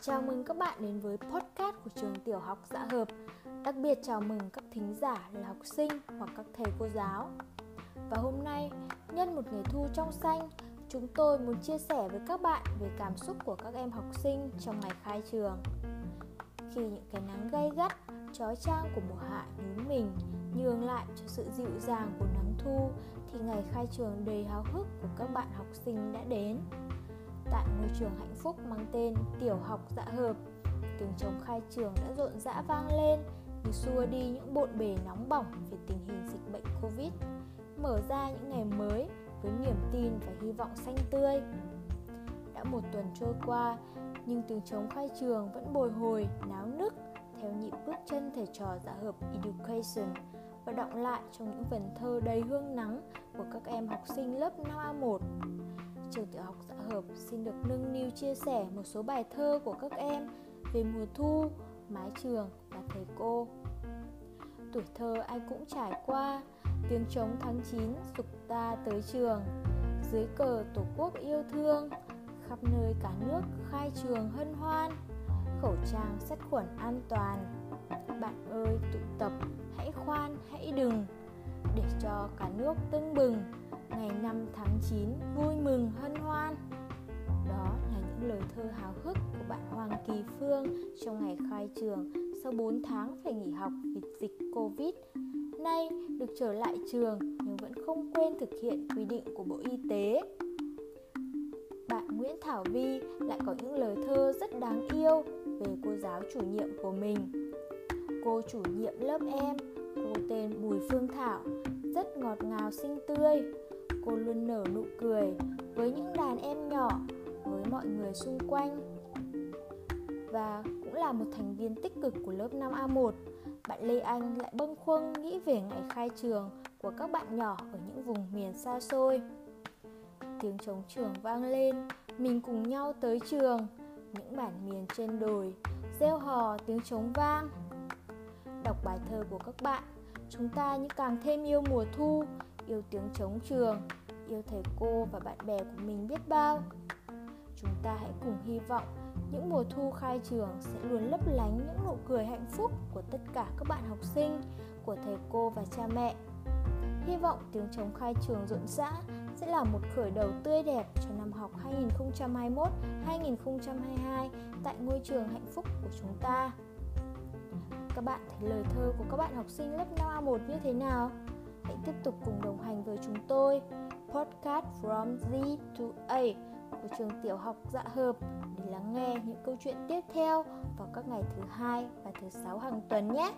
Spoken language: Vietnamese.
Chào mừng các bạn đến với podcast của trường tiểu học Dạ Hợp. Đặc biệt chào mừng các thính giả là học sinh hoặc các thầy cô giáo. Và hôm nay, nhân một ngày thu trong xanh Chúng tôi muốn chia sẻ với các bạn về cảm xúc của các em học sinh trong ngày khai trường. Khi những cái nắng gay gắt, chói chang của mùa hạ nhún mình nhường lại cho sự dịu dàng của nắng thu thì ngày khai trường đầy háo hức của các bạn học sinh đã đến tại ngôi trường hạnh phúc mang tên Tiểu học Dạ Hợp. Tiếng trống khai trường đã rộn rã vang lên như xua đi những bộn bề nóng bỏng về tình hình dịch bệnh Covid, mở ra những ngày mới với niềm tin và hy vọng xanh tươi. Đã một tuần trôi qua, nhưng tiếng trống khai trường vẫn bồi hồi, náo nức theo nhịp bước chân thầy trò dạ hợp Education và động lại trong những vần thơ đầy hương nắng của các em học sinh lớp 5A1 trường tiểu học dạ hợp xin được nâng niu chia sẻ một số bài thơ của các em về mùa thu, mái trường và thầy cô. Tuổi thơ ai cũng trải qua, tiếng trống tháng 9 dục ta tới trường, dưới cờ tổ quốc yêu thương, khắp nơi cả nước khai trường hân hoan, khẩu trang sát khuẩn an toàn. Bạn ơi tụ tập, hãy khoan, hãy đừng, để cho cả nước tưng bừng ngày 5 tháng 9 vui mừng hân hoan. Đó là những lời thơ háo hức của bạn Hoàng Kỳ Phương trong ngày khai trường sau 4 tháng phải nghỉ học vì dịch Covid. Nay được trở lại trường nhưng vẫn không quên thực hiện quy định của Bộ Y tế. Bạn Nguyễn Thảo Vi lại có những lời thơ rất đáng yêu về cô giáo chủ nhiệm của mình. Cô chủ nhiệm lớp em, cô tên Bùi Phương Thảo, rất ngọt ngào xinh tươi, cô luôn nở nụ cười với những đàn em nhỏ, với mọi người xung quanh. Và cũng là một thành viên tích cực của lớp 5A1 bạn Lê Anh lại bâng khuâng nghĩ về ngày khai trường của các bạn nhỏ ở những vùng miền xa xôi. Tiếng trống trường vang lên, mình cùng nhau tới trường, những bản miền trên đồi, reo hò tiếng trống vang. Đọc bài thơ của các bạn, chúng ta như càng thêm yêu mùa thu yêu tiếng trống trường, yêu thầy cô và bạn bè của mình biết bao. Chúng ta hãy cùng hy vọng những mùa thu khai trường sẽ luôn lấp lánh những nụ cười hạnh phúc của tất cả các bạn học sinh, của thầy cô và cha mẹ. Hy vọng tiếng trống khai trường rộn rã sẽ là một khởi đầu tươi đẹp cho năm học 2021-2022 tại ngôi trường hạnh phúc của chúng ta. Các bạn thấy lời thơ của các bạn học sinh lớp 5A1 như thế nào? Hãy tiếp tục cùng đồng hành với chúng tôi Podcast from Z to A của trường tiểu học Dạ Hợp để lắng nghe những câu chuyện tiếp theo vào các ngày thứ hai và thứ sáu hàng tuần nhé.